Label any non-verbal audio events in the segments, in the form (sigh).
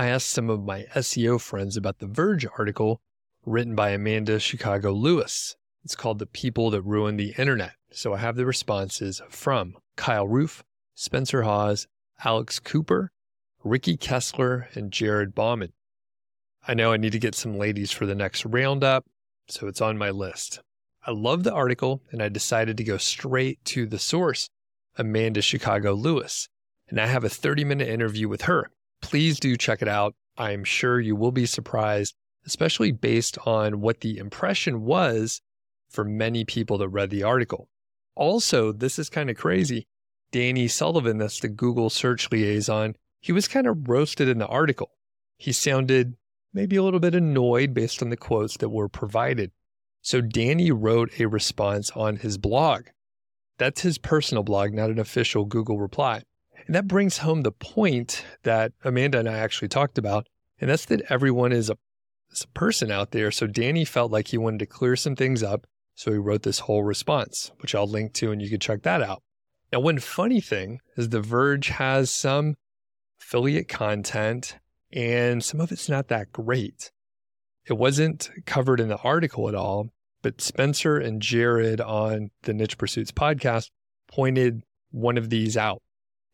I asked some of my SEO friends about the Verge article written by Amanda Chicago Lewis. It's called The People That Ruined the Internet. So I have the responses from Kyle Roof, Spencer Haws, Alex Cooper, Ricky Kesler, and Jared Bauman. I know I need to get some ladies for the next roundup, so it's on my list. I love the article, and I decided to go straight to the source, Amanda Chicago Lewis. And I have a 30 minute interview with her. Please do check it out. I'm sure you will be surprised, especially based on what the impression was for many people that read the article. Also, this is kind of crazy. Danny Sullivan, that's the Google search liaison, he was kind of roasted in the article. He sounded maybe a little bit annoyed based on the quotes that were provided. So Danny wrote a response on his blog. That's his personal blog, not an official Google reply. And that brings home the point that Amanda and I actually talked about, and that's that everyone is a, is a person out there. So Danny felt like he wanted to clear some things up. So he wrote this whole response, which I'll link to, and you can check that out. Now, one funny thing is The Verge has some affiliate content, and some of it's not that great. It wasn't covered in the article at all, but Spencer and Jared on the Niche Pursuits podcast pointed one of these out.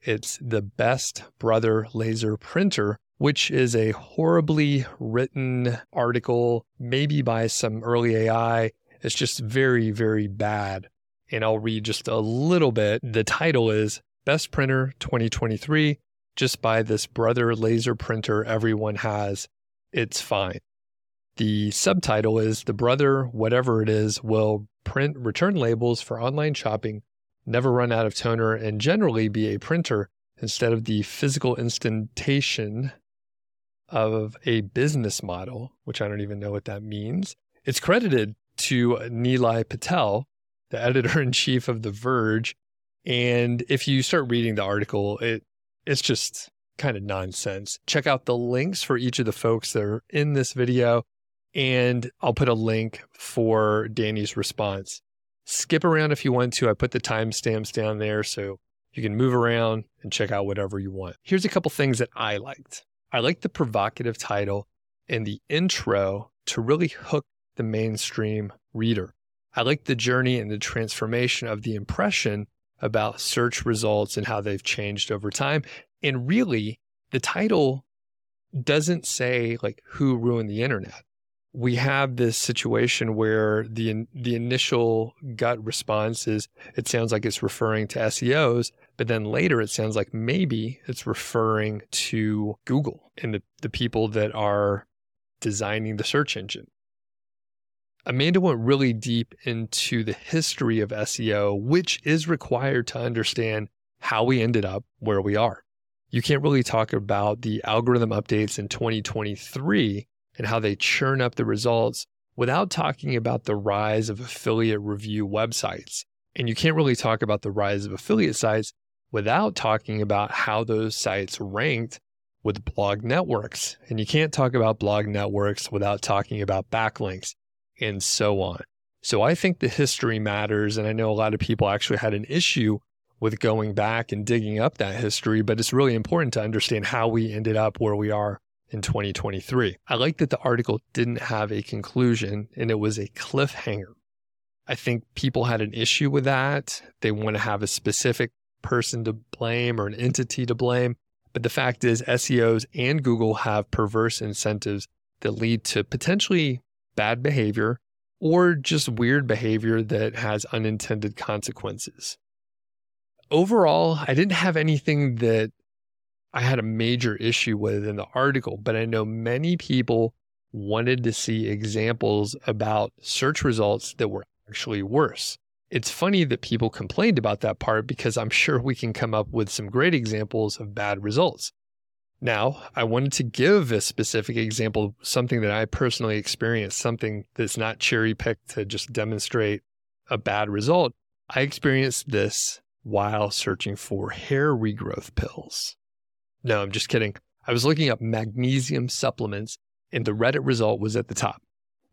It's the Best Brother Laser Printer, which is a horribly written article, maybe by some early AI. It's just very, very bad. And I'll read just a little bit. The title is Best Printer 2023. Just buy this Brother laser printer everyone has. It's fine. The subtitle is The Brother, whatever it is, will print return labels for online shopping, never run out of toner, and generally be a printer instead of the physical instantation of a business model, which I don't even know what that means. It's credited to Nilay Patel, the editor in chief of The Verge. And if you start reading the article, it it's just kind of nonsense. Check out the links for each of the folks that are in this video and I'll put a link for Danny's response. Skip around if you want to. I put the timestamps down there so you can move around and check out whatever you want. Here's a couple things that I liked. I liked the provocative title and the intro to really hook the mainstream reader. I liked the journey and the transformation of the impression about search results and how they've changed over time. And really, the title doesn't say like who ruined the internet we have this situation where the the initial gut response is it sounds like it's referring to SEOs, but then later it sounds like maybe it's referring to Google and the, the people that are designing the search engine. Amanda went really deep into the history of SEO, which is required to understand how we ended up where we are. You can't really talk about the algorithm updates in 2023 and how they churn up the results without talking about the rise of affiliate review websites. And you can't really talk about the rise of affiliate sites without talking about how those sites ranked with blog networks. And you can't talk about blog networks without talking about backlinks and so on. So I think the history matters. And I know a lot of people actually had an issue with going back and digging up that history, but it's really important to understand how we ended up where we are in 2023. I like that the article didn't have a conclusion and it was a cliffhanger. I think people had an issue with that. They want to have a specific person to blame or an entity to blame. But the fact is, SEOs and Google have perverse incentives that lead to potentially bad behavior or just weird behavior that has unintended consequences. Overall, I didn't have anything that I had a major issue with in the article, but I know many people wanted to see examples about search results that were actually worse. It's funny that people complained about that part because I'm sure we can come up with some great examples of bad results. Now, I wanted to give a specific example, something that I personally experienced, something that's not cherry picked to just demonstrate a bad result. I experienced this while searching for hair regrowth pills. No, I'm just kidding. I was looking up magnesium supplements and the Reddit result was at the top.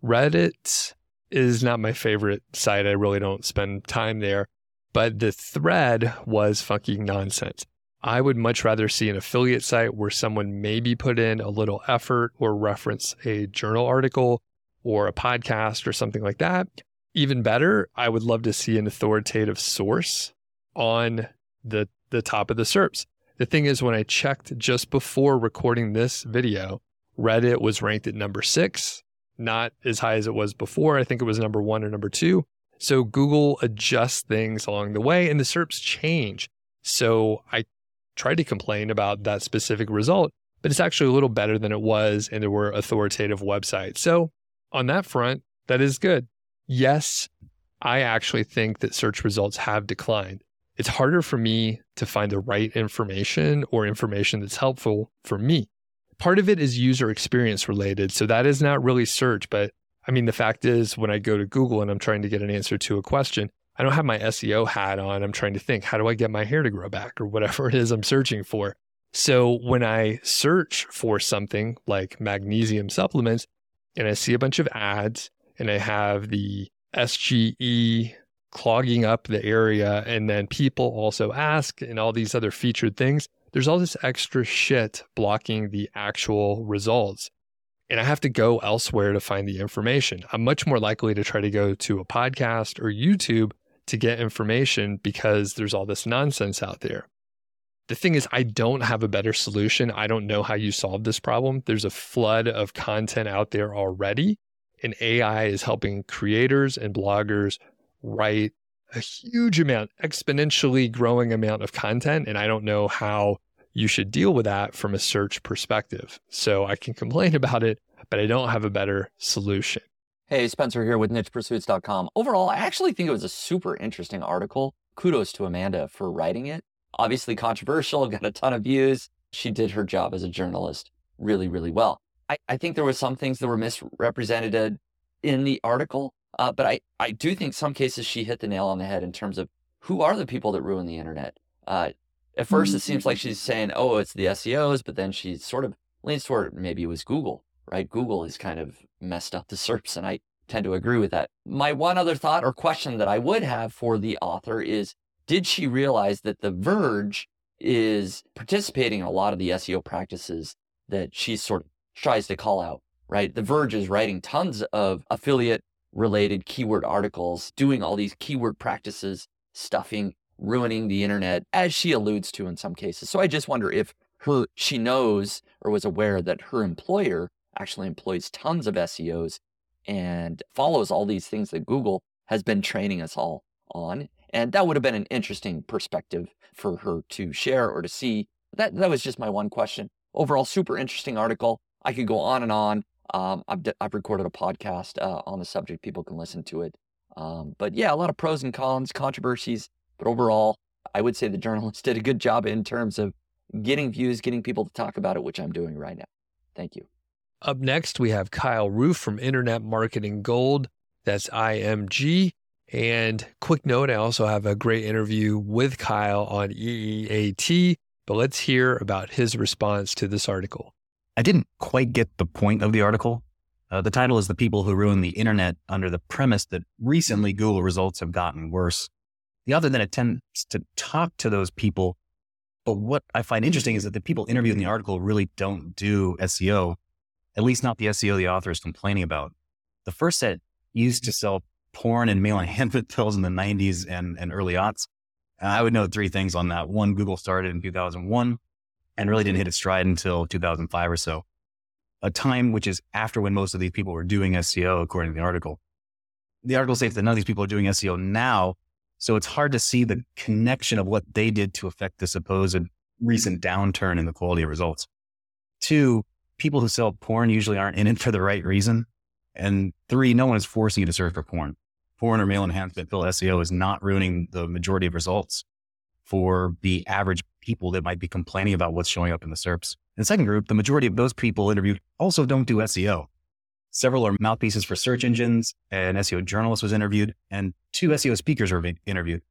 Reddit is not my favorite site. I really don't spend time there, but the thread was fucking nonsense. I would much rather see an affiliate site where someone maybe put in a little effort or reference a journal article or a podcast or something like that. Even better, I would love to see an authoritative source on the the top of the SERPs. The thing is, when I checked just before recording this video, Reddit was ranked at number six, not as high as it was before. I think it was number one or number two. So Google adjusts things along the way and the SERPs change. So I tried to complain about that specific result, but it's actually a little better than it was, and there were authoritative websites. So, on that front, that is good. Yes, I actually think that search results have declined. It's harder for me to find the right information or information that's helpful for me. Part of it is user experience related. So that is not really search. But I mean, the fact is, when I go to Google and I'm trying to get an answer to a question, I don't have my SEO hat on. I'm trying to think, how do I get my hair to grow back or whatever (laughs) it is I'm searching for? So when I search for something like magnesium supplements and I see a bunch of ads and I have the SGE clogging up the area and then people also ask and all these other featured things, there's all this extra shit blocking the actual results. And I have to go elsewhere to find the information. I'm much more likely to try to go to a podcast or YouTube to get information because there's all this nonsense out there. The thing is, I don't have a better solution. I don't know how you solve this problem. There's a flood of content out there already, and AI is helping creators and bloggers write a huge amount, exponentially growing amount of content. And I don't know how you should deal with that from a search perspective. So I can complain (laughs) about it, but I don't have a better solution. Hey, Spencer here with nichepursuits.com. Overall, I actually think it was a super interesting article. Kudos to Amanda for writing it. Obviously controversial, (laughs) got a ton of views. She did her job as a journalist really, really well. I, I think there were some things that were misrepresented in the article, uh, but I, I do think some cases she hit the nail on the head in terms of who are the people that ruin the internet. Uh, at 1st it seems like she's saying, oh, it's the SEOs, but then she sort of leans toward maybe it was Google right? Google has kind of messed up the (laughs) SERPs, and I tend to agree with that. My one other thought or question that I would have for the author is Did she realize that The Verge is participating in a lot of the SEO practices that she sort of tries to call out, right? The Verge is writing tons of affiliate related keyword articles, doing all these keyword practices, stuffing, ruining the internet, as she alludes to in some cases. So I just wonder if her she knows or was aware that her employer actually employs tons of SEOs and follows all these things that Google has been training us all on. And that would have been an interesting perspective for her to share or to see. That, that was just my one question. Overall, super interesting article. I could go on and on. Um, I've, I've recorded a podcast uh, on the subject. People can listen to it. Um, but yeah, a lot of pros and cons, controversies. But overall, I would say the journalist (laughs) did a good job in terms of getting views, getting people to talk about it, which I'm doing right now. Thank you. Up next, we have Kyle Roof from Internet Marketing Gold. That's IMG. And quick note, I also have a great interview with Kyle on EEAT, but let's hear about his response to this article. I didn't quite get the point of the article. Uh, the title is The People Who Ruin the Internet under the premise that recently Google results have gotten worse. The author then attempts to talk to those people. But what I find interesting is that the people interviewed in the article really don't do SEO at least not the SEO the author is complaining about. The first set used to sell porn and male enhancement (laughs) pills in the 90s and, and early aughts. I would note three things on that. One, Google started in 2001 and really didn't hit its stride until 2005 or so, a time which is after when most of these people were doing SEO, according to the article. The article states that none of these people are doing SEO now, so it's hard to see the connection of what they did to affect the supposed recent downturn in the quality of results. Two, people who sell porn usually aren't in it for the right reason. And three, no one is forcing you to search for porn. Porn or male enhancement pill SEO is not ruining the majority of results for the average people that might be complaining about what's showing up in the SERPs. In the second group, the majority of those people interviewed also don't do SEO. Several are mouthpieces for search engines. An SEO journalist was interviewed, and two SEO speakers were interviewed.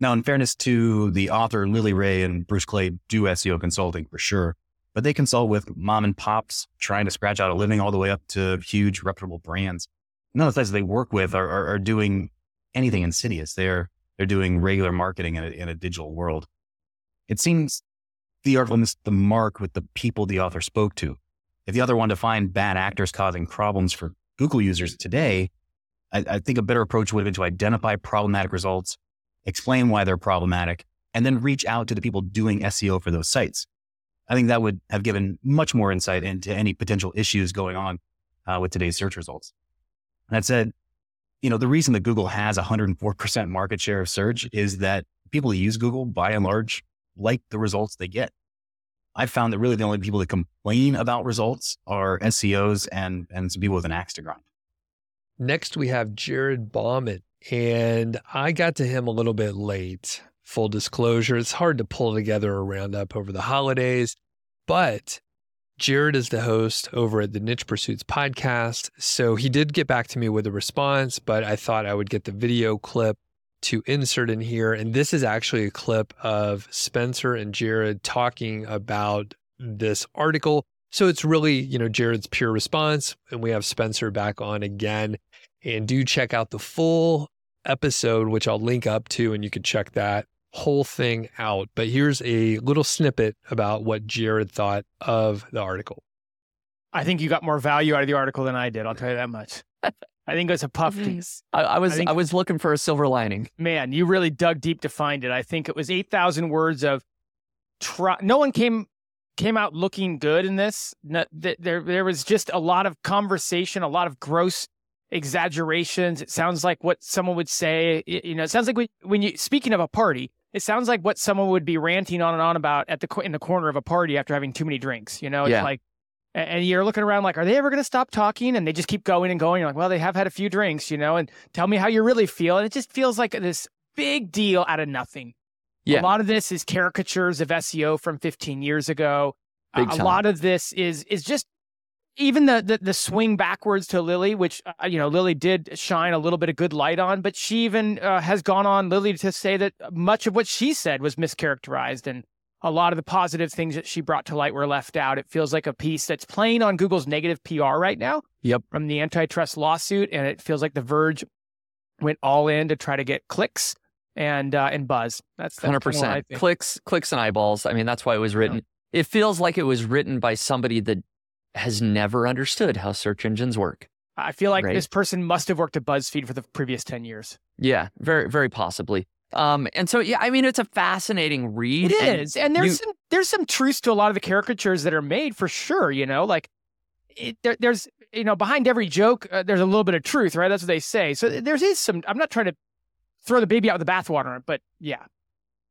Now, in fairness to the author, Lily Ray and Bruce Clay do SEO consulting for sure but they consult with mom and pops trying to scratch out a living all the way up to huge reputable brands. None of the sites they work with are, are, are, doing anything insidious. They're, they're doing regular marketing in a, in a digital world. It seems the article missed the mark with the people the author spoke to. If the author wanted to find bad actors causing problems for Google users today, I, I think a better approach would have been to identify problematic results, explain why they're problematic, and then reach out to the people doing SEO for those sites. I think that would have given much more insight into any potential issues going on uh, with today's search results. That said, you know, the reason that Google has 104% market share of search is that people who use Google, by and large, like the results they get. I've found that really the only people that complain about results are SEOs and, and some people with an axe to grind. Next, we have Jared Bauman, and I got to him a little bit late. Full disclosure, it's hard to pull together a roundup over the holidays, but Jared is the host over at the Niche Pursuits podcast. So he did get back to me with a response, but I thought I would get the video clip to insert in here. And this is actually a clip of Spencer and Jared talking about this article. So it's really, you know, Jared's pure response. And we have Spencer back on again. And do check out the full episode, which I'll link up to, and you can check that whole thing out. But here's a little snippet about what Jared thought of the article. I think you got more value out of the article than I did. I'll tell you that much. (laughs) I think it was a puff piece. I, I was I I, was looking for a silver lining. Man, you really dug deep to find it. I think it was eight thousand words of. Try- no one came came out looking good in this. No, th- there there was just a lot of conversation, a lot of gross exaggerations. It sounds like what someone would say. y- You know, it sounds like when, when you speaking of a party, it sounds like what someone would be ranting on and on about at the in the corner of a party after having too many drinks. You know, it's Yeah. like. And you're looking around like, are they ever going to stop talking? And they just keep going and going. You're like, well, they have had a few drinks, you know, and tell me how you really feel. And it just feels like this big deal out of nothing. Yeah. A lot of this is caricatures of SEO from 15 years ago. Uh, a lot of this is is just even the, the the swing backwards to Lily, which uh, you know Lily did shine a little bit of good light on, but she even uh, has gone on Lily to say that much of what she said was mischaracterized, and a lot of the positive things that she brought to light were left out. It feels like a piece that's playing on Google's negative PR right now. Yep. From the antitrust lawsuit, and it feels like The Verge went all in to try to get clicks and uh, and buzz. That's Hundred kinda what I percent clicks, clicks and eyeballs. I mean, that's why it was written. It feels like it was written by somebody that has never understood how search engines work. I feel like Right. this person must have worked at BuzzFeed for the previous 10 years. Yeah, very, very possibly. Um, and so yeah, I mean, it's a fascinating read. It and is. And there's you- some there's some truth to a lot of the caricatures that are made for sure, you know, like it, there, there's you know, behind every joke uh, there's a little bit of truth, right? That's what they say. So there is some I'm not trying to throw the baby out with the bathwater, but yeah.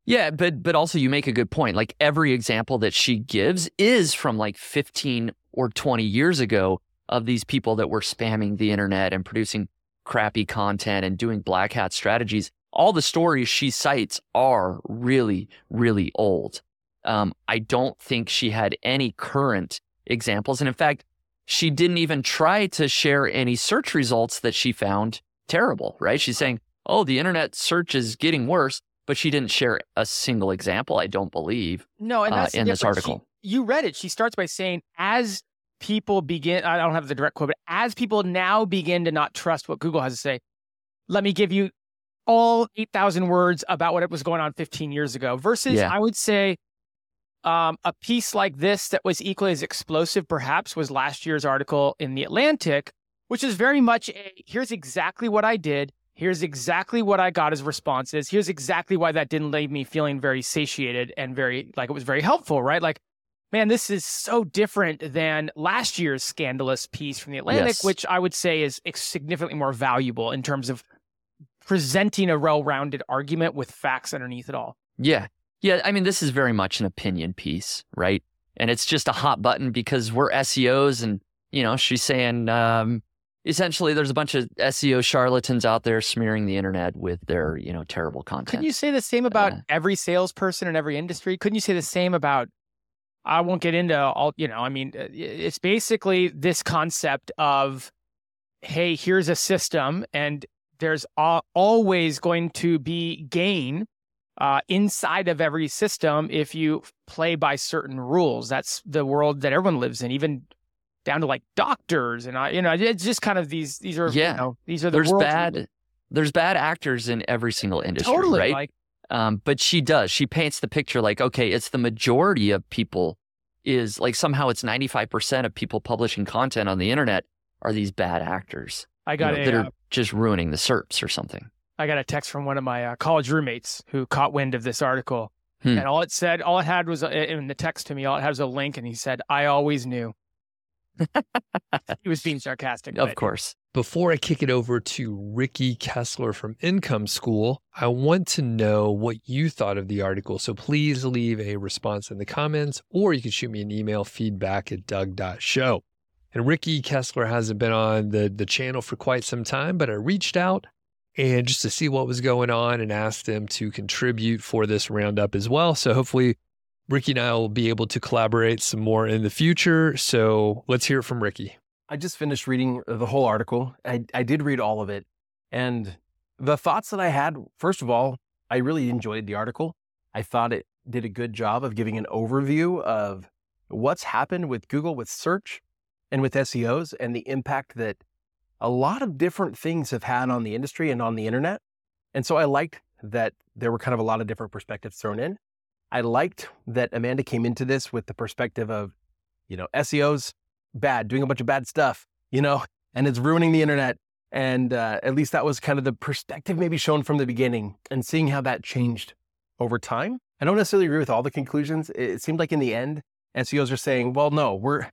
Yeah, but but also you make a good point. Like every example that she gives is from like 15 or 20 years ago of these people that were spamming the internet and producing crappy content and doing black hat strategies. All the stories she cites are really, really old. Um, I don't think she had any current examples. And in fact, she didn't even try to share any search results that she found terrible, right? She's saying, oh, the internet search is getting worse but she didn't share a single example, I don't believe. No, and uh, that's the in this difference. She- article. you read it. She starts by saying, as people begin, I don't have the direct quote, but as people now begin to not trust what Google has to say, let me give you all 8,000 words about what it was going on 15 years ago versus Yeah. I would say um, a piece like this that was equally as explosive, perhaps, was last year's article in The Atlantic, which is very much a here's exactly what I did. Here's exactly what I got as responses. Here's exactly why that didn't leave me feeling very satiated and very like it was very helpful, right? Like, man, this is so different than last year's scandalous piece from the Atlantic, Yes. which I would say is significantly more valuable in terms of presenting a well-rounded argument with facts underneath it all. Yeah. Yeah. I mean, this is very much an opinion piece, right? And it's just a hot button because we're SEOs and, you know, she's saying um, essentially there's a bunch of SEO charlatans out there smearing the internet with their, you know, terrible content. Couldn't you say the same about Uh, every salesperson in every industry? Couldn't you say the same about? I won't get into all. You know, I mean, uh, it's basically this concept of, hey, here's a system, and there's al- always going to be gain uh, inside of every system if you play by certain rules. That's the world that everyone lives in, even down to like doctors and I, you know, it's just kind of these. These are, Yeah. you know, these are the there's worlds we live bad there's bad actors in every single industry, Totally. right? Like Um, but she does. She paints the picture like, okay, it's the majority of people is like somehow it's 95% of people publishing content on the internet are these bad actors. I got you know, a, that uh, are just ruining the SERPs or something. I got a text from one of my uh, college roommates who caught wind of this article, Hmm. and all it said, all it had was in the text to me, all it had was a link, and he said, "I always knew." (laughs) he was being sarcastic. Of but- course. Before I kick it over to Ricky Kesler from Income School, I want to know what you thought of the article. So please leave a response in the comments, or you can shoot me an email feedback at doug.show. And Ricky Kesler hasn't been on the, the channel for quite some time, but I reached out and just to see what was going on and asked them to contribute for this roundup as well. So hopefully Ricky and I will be able to collaborate some more in the future. So let's hear from Ricky. I just finished reading the whole article. I, I did read all of it. And the thoughts that I had, first of all, I really enjoyed the article. I thought it did a good job of giving an overview of what's happened with Google with search and with SEOs and the impact that a lot of different things have had on the industry and on the internet. And so I liked that there were kind of a lot of different perspectives thrown in. I liked that Amanda came into this with the perspective of, you know, SEOs bad, doing a bunch of bad stuff, you know, (laughs) and it's ruining the internet. And uh, at least that was kind of the perspective maybe shown from the beginning and seeing how that changed over time. I don't necessarily agree with all the conclusions. It it seemed like in the end, SEOs are saying, well, no, we're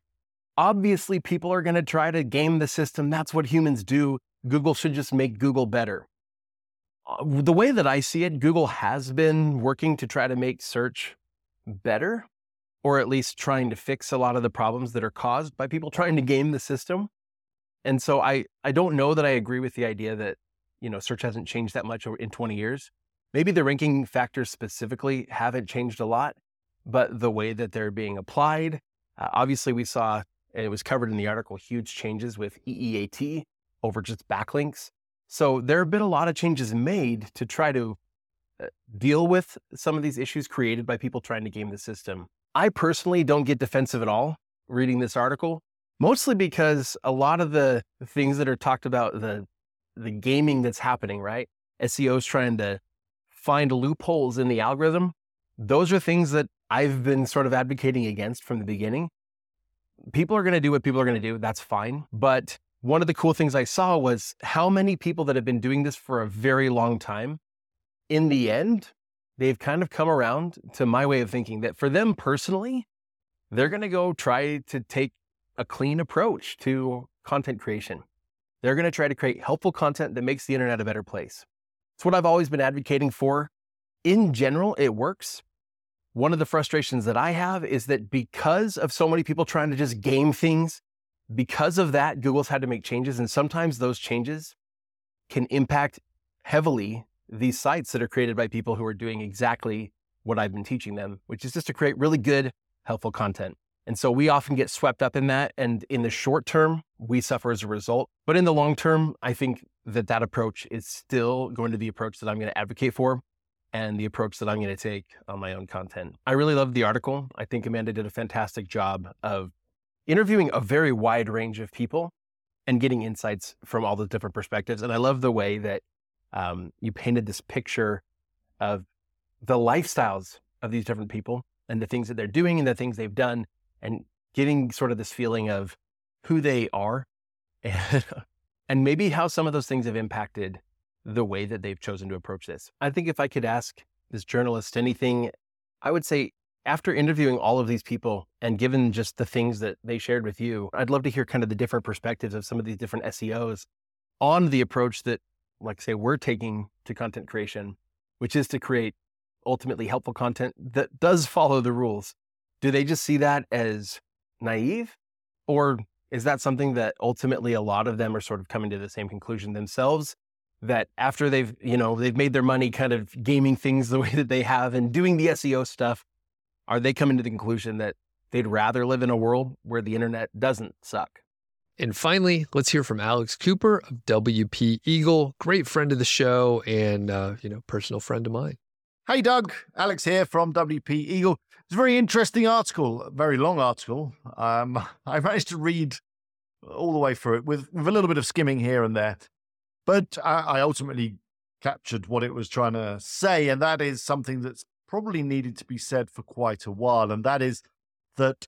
obviously people are going to try to game the system. That's what humans do. Google should just make Google better. Uh, The way that I see it, Google has been working to try to make search better or at least trying to fix a lot of the problems that are caused by people trying to game the system. And so I, I don't know that I agree with the idea that, you know, search hasn't changed that much in 20 years. Maybe the ranking factors specifically haven't changed a lot, but the way that they're being applied, uh, obviously we saw, it was covered in the article, huge changes with EEAT over just backlinks. So there have been a lot of changes made to try to uh, deal with some of these issues created by people trying to game the system. I personally don't get defensive at all reading this article, mostly because a lot of the things that are talked about, the the gaming that's happening, right? SEOs trying to find loopholes in the algorithm. Those are things that I've been sort of advocating against from the beginning. People are going to do what people are going to do. That's fine. But one of the cool things I saw was how many people that have been doing this for a very long time, in the end, they've kind of come around to my way of thinking that for them personally, they're going to go try to take a clean approach to content creation. They're going to try to create helpful content that makes the internet a better place. It's what I've always been advocating for. In general, it works. One of the frustrations that I have is that because of so many people trying to just game things, because of that, Google's had to make changes. And sometimes those changes can impact heavily these sites that are created by people who are doing exactly what I've been teaching them, which is just to create really good, helpful content. And so we often get swept up in that. And in the short term, we suffer as a result. But in the long term, I think that that approach is still going to be the approach that I'm going to advocate for and the approach that I'm going to take on my own content. I really loved the article. I think Amanda did a fantastic job of interviewing a very wide range of people and getting insights from all the different perspectives. And I love the way that um, you painted this picture of the lifestyles of these different people and the things that they're doing and the things they've done and getting sort of this feeling of who they are (laughs) and, and maybe how some of those things have impacted the way that they've chosen to approach this. I think if I could ask this journalist anything, I would say after interviewing all of these people and given just the things that they shared with you, I'd love to hear kind of the different perspectives of some of these different SEOs on the approach that, like say, we're taking to content creation, which is to create ultimately helpful content that does follow the rules. Do they just see that as naive? Or is that something that ultimately a lot of them are sort of coming to the same conclusion themselves? That after they've, you know, they've made their money kind of gaming things the (laughs) way that they have and doing the SEO stuff, are they coming to the conclusion that they'd rather live in a world where the internet doesn't suck? And finally, let's hear from Alex Cooper of WP Eagle, great friend of the show and uh, you know personal friend of mine. Hey, Doug. Alex here from WP Eagle. It's a very interesting article, a very long article. Um, (laughs) I managed to read all the way through it with, with a little bit of skimming here and there. But I, I ultimately captured what it was trying to say. And that is something that's probably needed to be said for quite a while. And that is that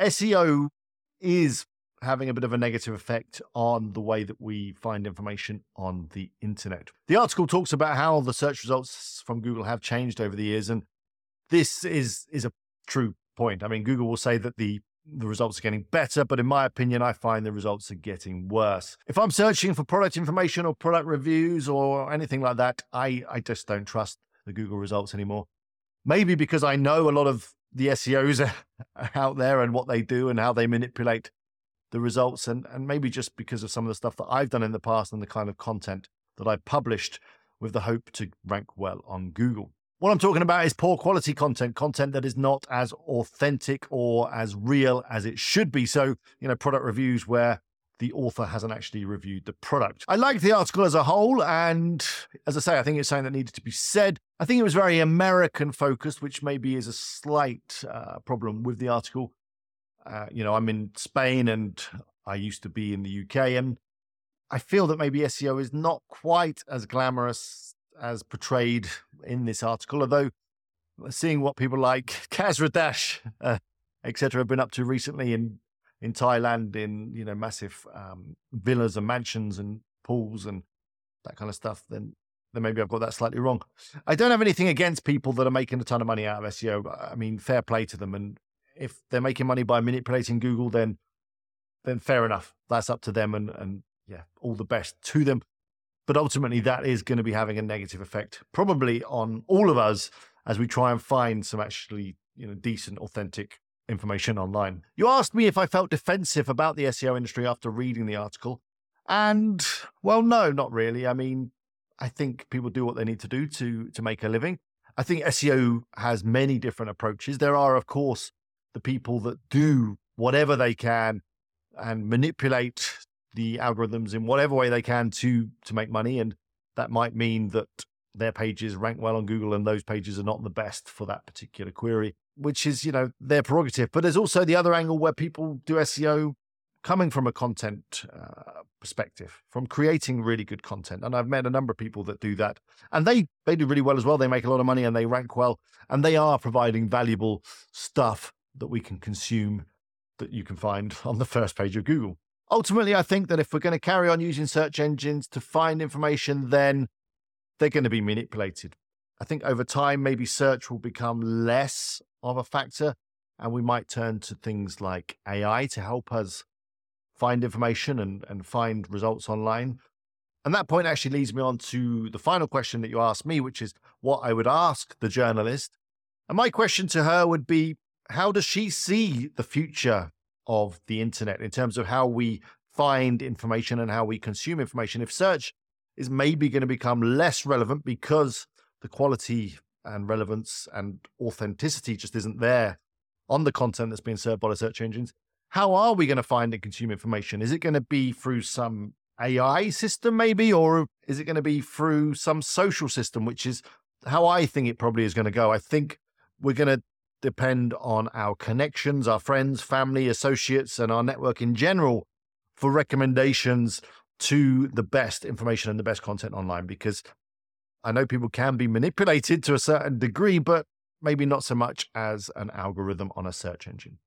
SEO is having a bit of a negative effect on the way that we find information on the internet. The article talks about how the search results from Google have changed over the years. And this is, is a true point. I mean, Google will say that the the results are getting better, but in my opinion, I find the results are getting worse. If I'm searching for product information or product reviews or anything like that, I, I just don't trust the Google results anymore. Maybe because I know a lot of the SEOs (laughs) out there and what they do and how they manipulate the results, and, and maybe just because of some of the stuff that I've done in the past and the kind of content that I've published with the hope to rank well on Google. What I'm talking about is poor quality content, content that is not as authentic or as real as it should be. So, you know, product reviews where the author hasn't actually reviewed the product. I liked the article as a whole, and as I say, I think it's something that needed to be said. I think it was very American focused, which maybe is a slight uh, problem with the article. Uh, you know, I'm in Spain and I used to be in the UK, and I feel that maybe SEO is not quite as glamorous as portrayed in this article, although seeing what people like (laughs) Kasra Dash, uh, etc., have been up to recently in in Thailand, in you know massive um, villas and mansions and pools and that kind of stuff, then then maybe I've got that slightly wrong. I don't have anything against people that are making a ton of money out of SEO. I mean, fair play to them, and if they're making money by manipulating Google, then then fair enough. That's up to them, and and yeah, all the best to them. But ultimately, that is going to be having a negative effect, probably on all of us as we try and find some actually you know decent, authentic information online. You asked me if I felt defensive about the SEO industry after reading the article. And well, no, not really. I mean, I think people do what they need to do to to make a living. I think SEO has many different approaches. There are, of course, the people that do whatever they can and manipulate the algorithms in whatever way they can to to make money and that might mean that their pages rank well on Google and those pages are not the best for that particular query which is you know their prerogative. But there's also the other angle where people do SEO coming from a content uh, perspective from creating really good content. And I've met a number of people that do that and they they do really well as well. They make a lot of money and they rank well and they are providing valuable stuff that we can consume that you can find (laughs) on the first page of Google ultimately, I think that if we're going to carry on using search engines to find information, then they're going to be manipulated. I think over time, maybe search will become less of a factor, and we might turn to things like AI to help us find information and, and find results online. And that point actually leads me on to the final question that you asked me, which is what I would ask the journalist. And my question to her would be how does she see the future of the internet in terms of how we find information and how we consume information. If search is maybe going to become less relevant because the quality and relevance and authenticity just isn't there on the content that's being served by the search engines, how are we going to find and consume information? Is it going to be through some AI system, maybe, or is it going to be through some social system, which is how I think it probably is going to go? I think we're going to depend on our connections, our friends, family, associates, and our network in general for recommendations to the best information and the best content online because I know people can be manipulated to a certain degree, but maybe not so much as an algorithm on a search engine.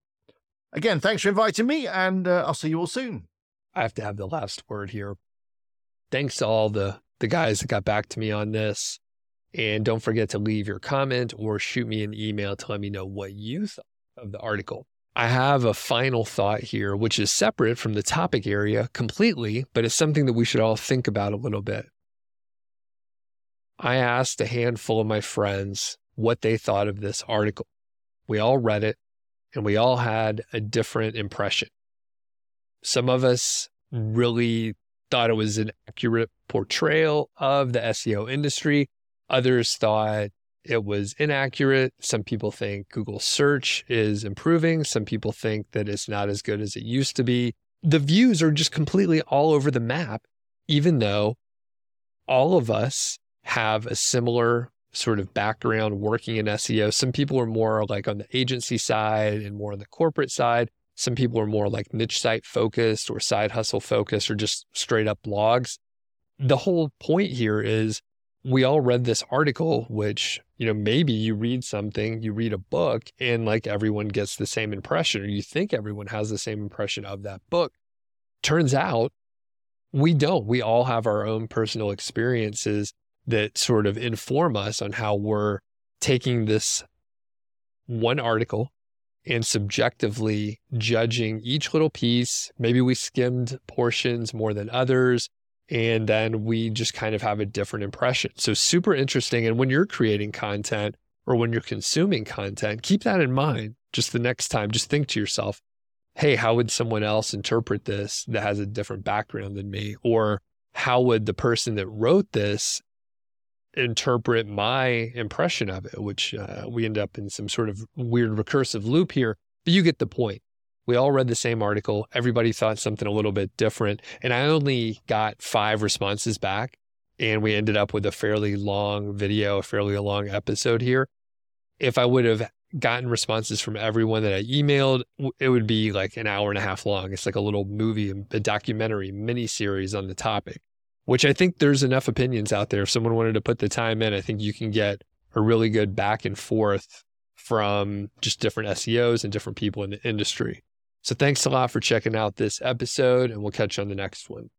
Again, thanks for inviting me, and uh, I'll see you all soon. I have to have the last word here. Thanks to all the the guys that got back to me on this. And don't forget to leave your comment or shoot me an email to let me know what you thought of the article. I have a final thought here, which is separate from the topic area completely, but it's something that we should all think about a little bit. I asked a handful of my friends what they thought of this article. We all read it and we all had a different impression. Some of us really thought it was an accurate portrayal of the SEO industry. Others thought it was inaccurate. Some people think Google search is improving. Some people think that it's not as good as it used to be. The views are just completely all over the map, even though all of us have a similar sort of background working in SEO. Some people are more like on the agency side and more on the corporate side. Some people are more like niche site focused or side hustle focused or just straight up blogs. The whole point here is we all read this article, which, you know, maybe you read something, you read a book, and like everyone gets the same impression, or you think everyone has the same impression of that book. Turns out we don't. We all have our own personal experiences that sort of inform us on how we're taking this one article and subjectively judging each little piece. Maybe we skimmed portions more than others and then we just kind of have a different impression. So, super interesting. And when you're creating content or when you're consuming content, keep that in mind. Just the next time, just think to yourself, hey, how would someone else interpret this that has a different background than me? Or how would the person that wrote this interpret my impression of it? Which uh, we end up in some sort of weird recursive loop here. But you get the point. We all read the same article. Everybody thought something a little bit different. And I only got five responses back. And we ended up with a fairly long video, a fairly long episode here. If I would have gotten responses from everyone that I emailed, it would be like an hour and a half long. It's like a little movie, a documentary mini series on the topic, which I think there's enough opinions out there. If someone wanted to put the time in, I think you can get a really good back and forth from just different SEOs and different people in the industry. So thanks a lot for checking out this episode, and we'll catch you on the next one.